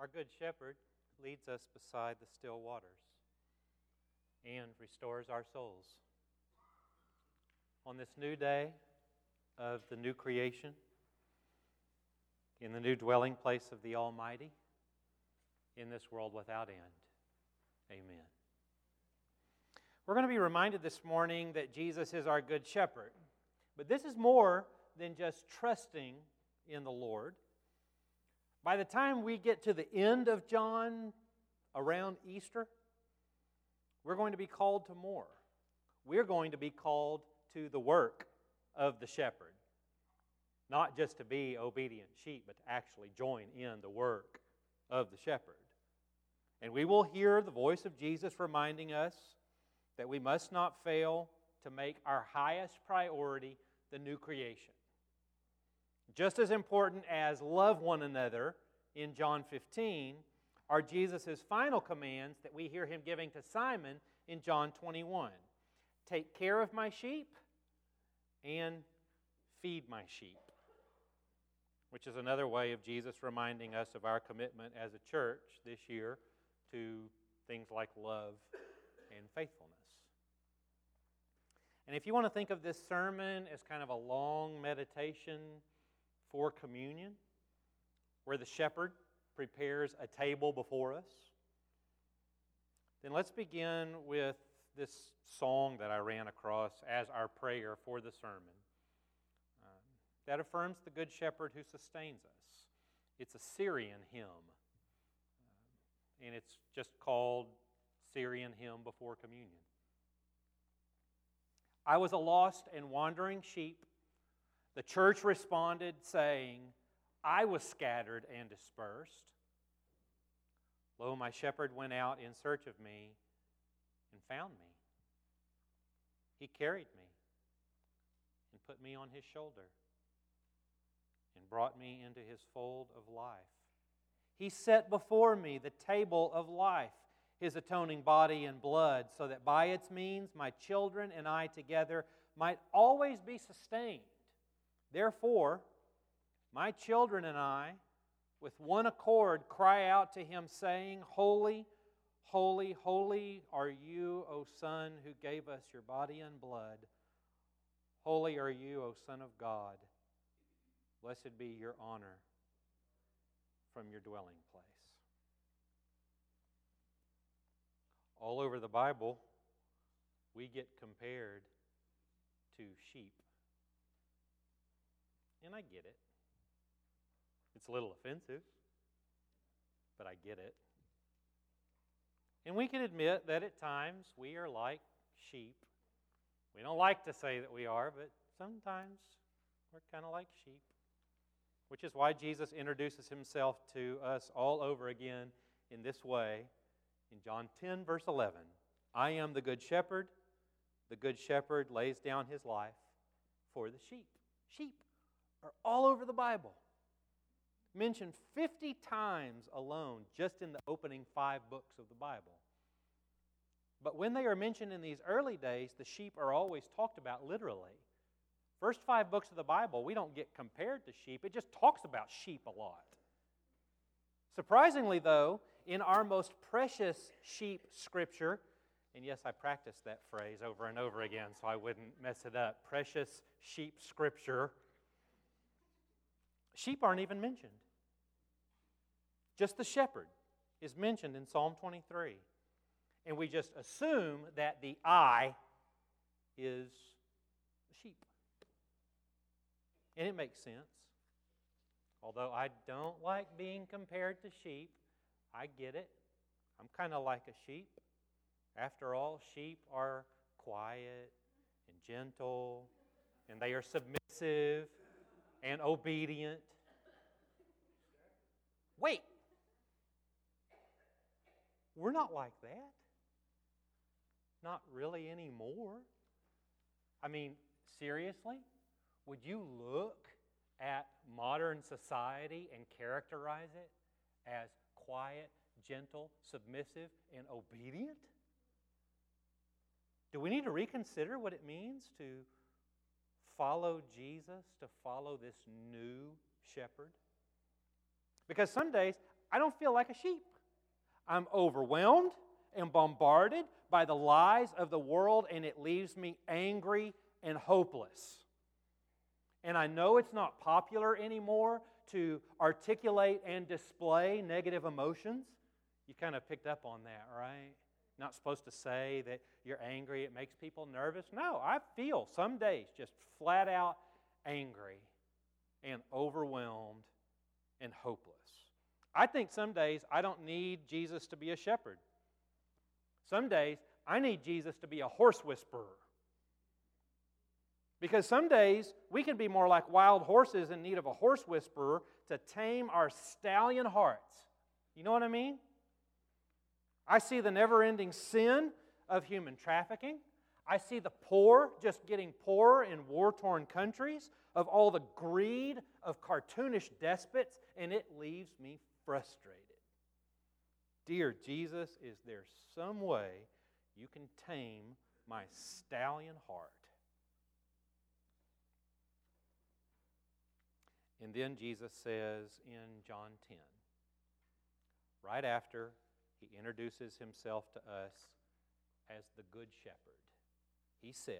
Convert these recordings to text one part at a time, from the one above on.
Our Good Shepherd leads us beside the still waters and restores our souls. On this new day of the new creation, in the new dwelling place of the Almighty, in this world without end. Amen. We're going to be reminded this morning that Jesus is our good shepherd. But this is more than just trusting in the Lord. By the time we get to the end of John, around Easter, we're going to be called to more. We're going to be called to the work of the shepherd. Not just to be obedient sheep, but to actually join in the work of the shepherd. And we will hear the voice of Jesus reminding us that we must not fail to make our highest priority the new creation. Just as important as love one another in John 15 are Jesus' final commands that we hear him giving to Simon in John 21 Take care of my sheep and feed my sheep, which is another way of Jesus reminding us of our commitment as a church this year to things like love and faithfulness. And if you want to think of this sermon as kind of a long meditation for communion, where the shepherd prepares a table before us, then let's begin with this song that I ran across as our prayer for the sermon uh, that affirms the Good Shepherd who sustains us. It's a Syrian hymn, uh, and it's just called Syrian Hymn Before Communion. I was a lost and wandering sheep. The church responded, saying, I was scattered and dispersed. Lo, my shepherd went out in search of me and found me. He carried me and put me on his shoulder and brought me into his fold of life. He set before me the table of life his atoning body and blood, so that by its means my children and I together might always be sustained. Therefore, my children and I, with one accord, cry out to him, saying, Holy, holy, holy are you, O Son, who gave us your body and blood. Holy are you, O Son of God. Blessed be your honor from your dwelling place. all over the Bible, we get compared to sheep. And I get it. It's a little offensive, but I get it. And we can admit that at times we are like sheep. We don't like to say that we are, but sometimes we're kind of like sheep. Which is why Jesus introduces himself to us all over again in this way in John 10, verse 11 I am the good shepherd. The good shepherd lays down his life for the sheep. Sheep are all over the Bible. Mentioned 50 times alone just in the opening five books of the Bible. But when they are mentioned in these early days, the sheep are always talked about literally. First five books of the Bible, we don't get compared to sheep, it just talks about sheep a lot. Surprisingly, though, in our most precious sheep scripture, and yes, I practiced that phrase over and over again so I wouldn't mess it up. Precious sheep scripture. Sheep aren't even mentioned. Just the shepherd is mentioned in Psalm 23. And we just assume that the I is sheep. And it makes sense. Although I don't like being compared to sheep, I get it. I'm kind of like a sheep. After all, sheep are quiet and gentle, and they are submissive and obedient. Wait. We're not like that. Not really anymore. I mean, seriously? Would you look at modern society and characterize it as quiet, gentle, submissive, and obedient? Do we need to reconsider what it means to follow Jesus, to follow this new shepherd? Because some days I don't feel like a sheep. I'm overwhelmed and bombarded by the lies of the world, and it leaves me angry and hopeless. And I know it's not popular anymore to articulate and display negative emotions. You kind of picked up on that, right? Not supposed to say that you're angry, it makes people nervous. No, I feel some days just flat out angry and overwhelmed and hopeless. I think some days I don't need Jesus to be a shepherd. Some days I need Jesus to be a horse whisperer. Because some days we can be more like wild horses in need of a horse whisperer to tame our stallion hearts. You know what I mean? I see the never ending sin of human trafficking. I see the poor just getting poorer in war torn countries, of all the greed of cartoonish despots, and it leaves me frustrated. Dear Jesus, is there some way you can tame my stallion heart? And then Jesus says in John 10, right after he introduces himself to us as the Good Shepherd, he says,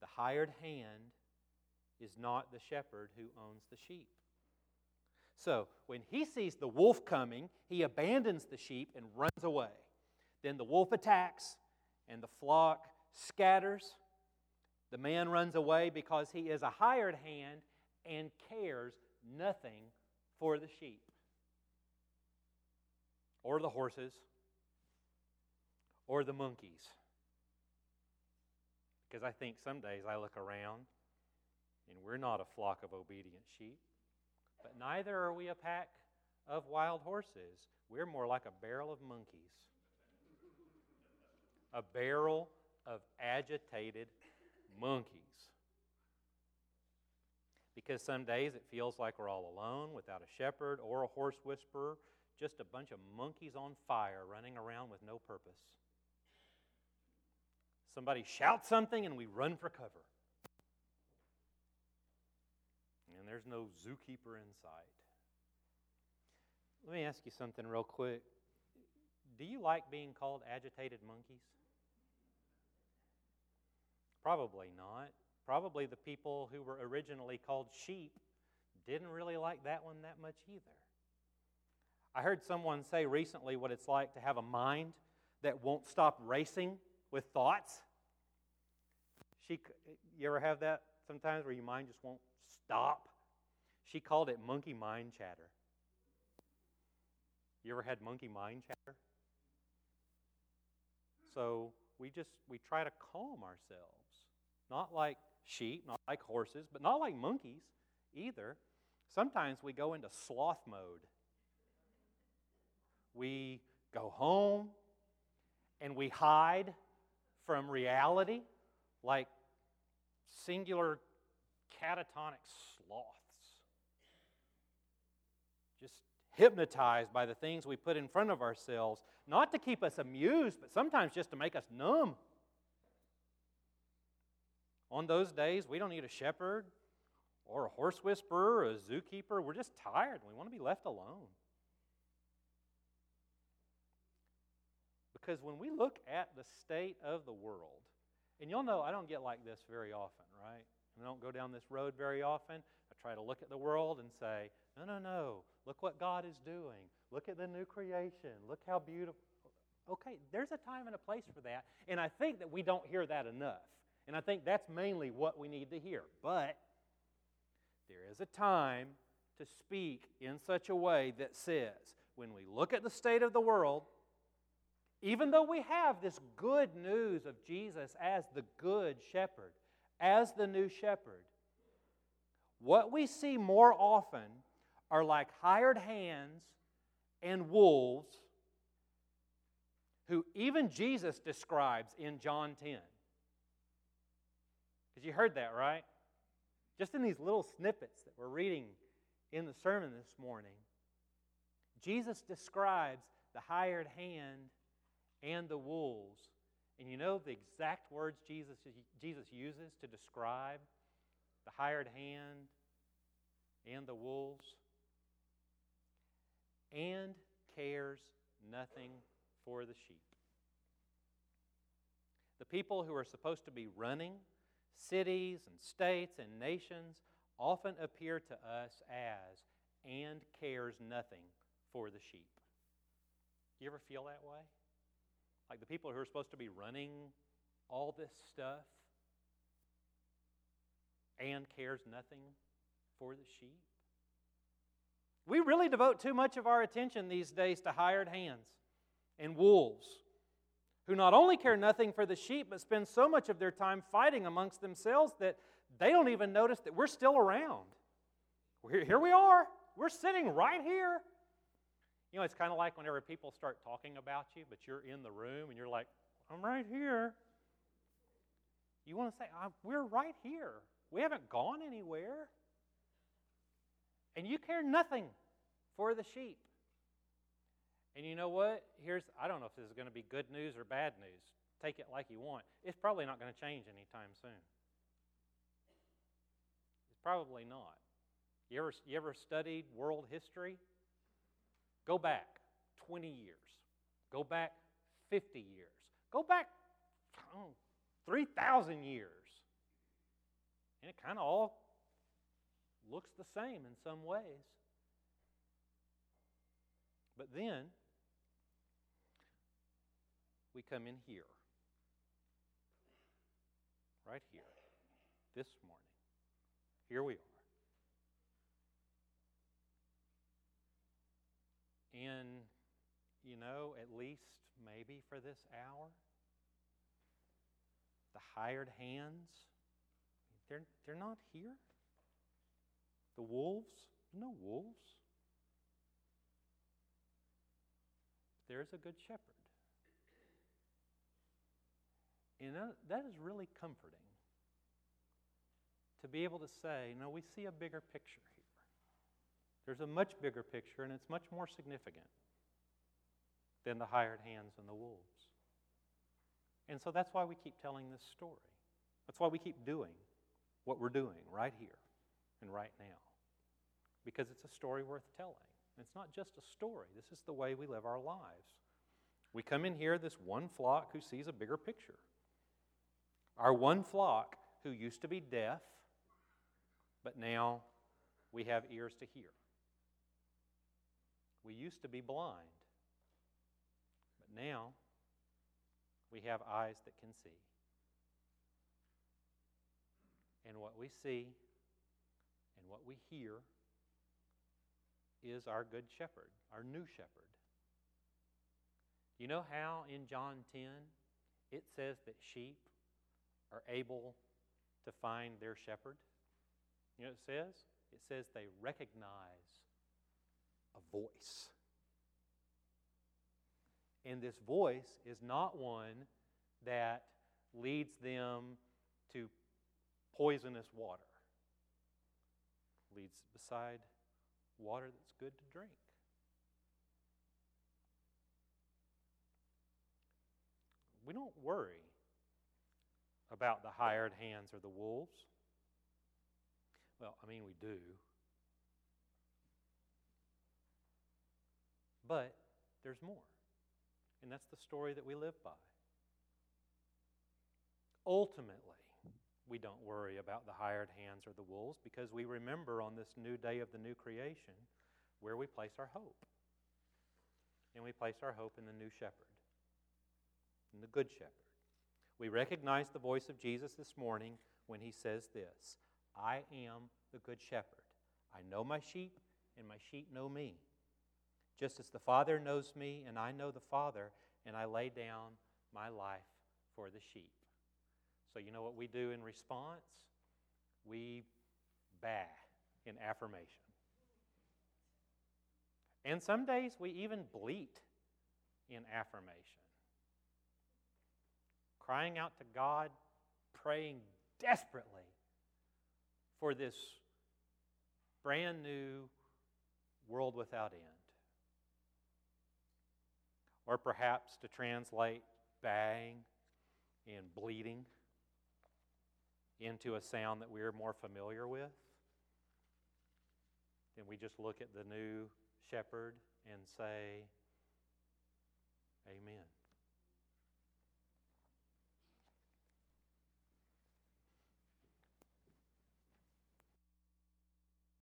The hired hand is not the shepherd who owns the sheep. So, when he sees the wolf coming, he abandons the sheep and runs away. Then the wolf attacks, and the flock scatters. The man runs away because he is a hired hand and cares nothing for the sheep or the horses or the monkeys. Because I think some days I look around and we're not a flock of obedient sheep, but neither are we a pack of wild horses. We're more like a barrel of monkeys, a barrel of agitated monkeys. Because some days it feels like we're all alone without a shepherd or a horse whisperer, just a bunch of monkeys on fire running around with no purpose. Somebody shouts something and we run for cover. And there's no zookeeper in sight. Let me ask you something real quick. Do you like being called agitated monkeys? Probably not. Probably the people who were originally called sheep didn't really like that one that much either. I heard someone say recently what it's like to have a mind that won't stop racing with thoughts. She, you ever have that sometimes where your mind just won't stop? She called it monkey mind chatter. You ever had monkey mind chatter? So we just we try to calm ourselves, not like sheep, not like horses, but not like monkeys either. Sometimes we go into sloth mode. We go home and we hide from reality like singular catatonic sloths. Just hypnotized by the things we put in front of ourselves, not to keep us amused, but sometimes just to make us numb. On those days, we don't need a shepherd or a horse whisperer or a zookeeper. We're just tired. We want to be left alone. Because when we look at the state of the world, and you'll know I don't get like this very often, right? I don't go down this road very often. I try to look at the world and say, no, no, no. Look what God is doing. Look at the new creation. Look how beautiful. Okay, there's a time and a place for that. And I think that we don't hear that enough. And I think that's mainly what we need to hear. But there is a time to speak in such a way that says, when we look at the state of the world, even though we have this good news of Jesus as the good shepherd, as the new shepherd, what we see more often are like hired hands and wolves who even Jesus describes in John 10. Because you heard that, right? Just in these little snippets that we're reading in the sermon this morning, Jesus describes the hired hand and the wolves. And you know the exact words Jesus, Jesus uses to describe the hired hand and the wolves? and cares nothing for the sheep. The people who are supposed to be running cities and states and nations often appear to us as and cares nothing for the sheep. You ever feel that way? Like the people who are supposed to be running all this stuff and cares nothing for the sheep? We really devote too much of our attention these days to hired hands and wolves who not only care nothing for the sheep, but spend so much of their time fighting amongst themselves that they don't even notice that we're still around. here we are. We're sitting right here. You know, it's kind of like whenever people start talking about you, but you're in the room and you're like, I'm right here. You want to say, We're right here. We haven't gone anywhere. And you care nothing for the sheep. And you know what? Here's, I don't know if this is going to be good news or bad news. Take it like you want. It's probably not going to change anytime soon. It's probably not. You ever, you ever studied world history? Go back 20 years. Go back 50 years. Go back oh, 3,000 years. And it kind of all looks the same in some ways. But then, we come in here, right here, this morning. Here we are. And, you know, at least maybe for this hour, the hired hands, they're, they're not here. The wolves, no wolves. There's a good shepherd. And that is really comforting to be able to say, no, we see a bigger picture. There's a much bigger picture, and it's much more significant than the hired hands and the wolves. And so that's why we keep telling this story. That's why we keep doing what we're doing right here and right now. Because it's a story worth telling. It's not just a story, this is the way we live our lives. We come in here, this one flock who sees a bigger picture. Our one flock who used to be deaf, but now we have ears to hear. We used to be blind, but now we have eyes that can see. And what we see and what we hear is our good shepherd, our new shepherd. You know how in John 10 it says that sheep are able to find their shepherd? You know what it says? It says they recognize a voice. And this voice is not one that leads them to poisonous water, leads beside water that's good to drink. We don't worry about the hired hands or the wolves? Well, I mean, we do. But there's more. And that's the story that we live by. Ultimately, we don't worry about the hired hands or the wolves because we remember on this new day of the new creation where we place our hope. And we place our hope in the new shepherd, in the good shepherd. We recognize the voice of Jesus this morning when he says this I am the good shepherd. I know my sheep, and my sheep know me. Just as the Father knows me, and I know the Father, and I lay down my life for the sheep. So, you know what we do in response? We bah in affirmation. And some days we even bleat in affirmation crying out to God, praying desperately for this brand new world without end. Or perhaps to translate bang and bleeding into a sound that we're more familiar with, then we just look at the new shepherd and say, Amen.